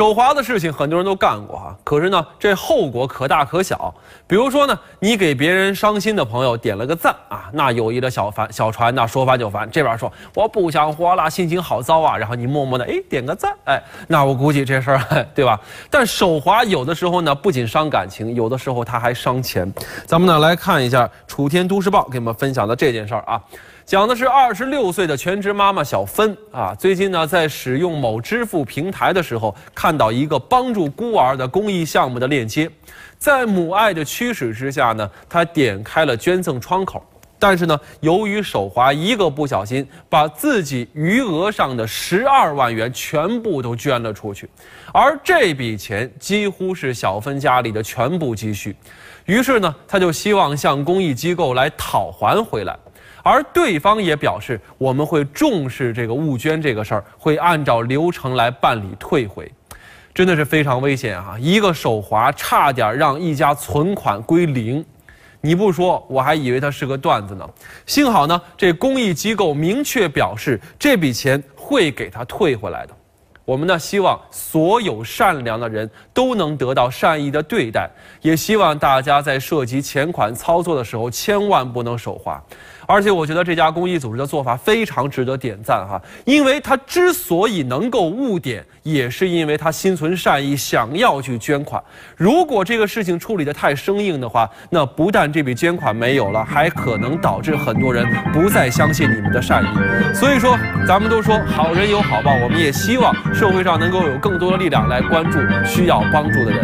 手滑的事情很多人都干过哈，可是呢，这后果可大可小。比如说呢，你给别人伤心的朋友点了个赞啊，那友谊的小帆小船那说翻就翻，这边说我不想活了，心情好糟啊，然后你默默的哎点个赞，哎，那我估计这事儿 对吧？但手滑有的时候呢，不仅伤感情，有的时候它还伤钱。咱们呢来看一下《楚天都市报》给我们分享的这件事儿啊。讲的是二十六岁的全职妈妈小芬啊，最近呢在使用某支付平台的时候，看看到一个帮助孤儿的公益项目的链接，在母爱的驱使之下呢，他点开了捐赠窗口，但是呢，由于手滑，一个不小心把自己余额上的十二万元全部都捐了出去，而这笔钱几乎是小芬家里的全部积蓄，于是呢，他就希望向公益机构来讨还回来。而对方也表示，我们会重视这个误捐这个事儿，会按照流程来办理退回，真的是非常危险啊！一个手滑，差点让一家存款归零，你不说，我还以为它是个段子呢。幸好呢，这公益机构明确表示，这笔钱会给他退回来的。我们呢，希望所有善良的人都能得到善意的对待，也希望大家在涉及钱款操作的时候，千万不能手滑。而且我觉得这家公益组织的做法非常值得点赞哈，因为他之所以能够误点，也是因为他心存善意，想要去捐款。如果这个事情处理的太生硬的话，那不但这笔捐款没有了，还可能导致很多人不再相信你们的善意。所以说，咱们都说好人有好报，我们也希望社会上能够有更多的力量来关注需要帮助的人。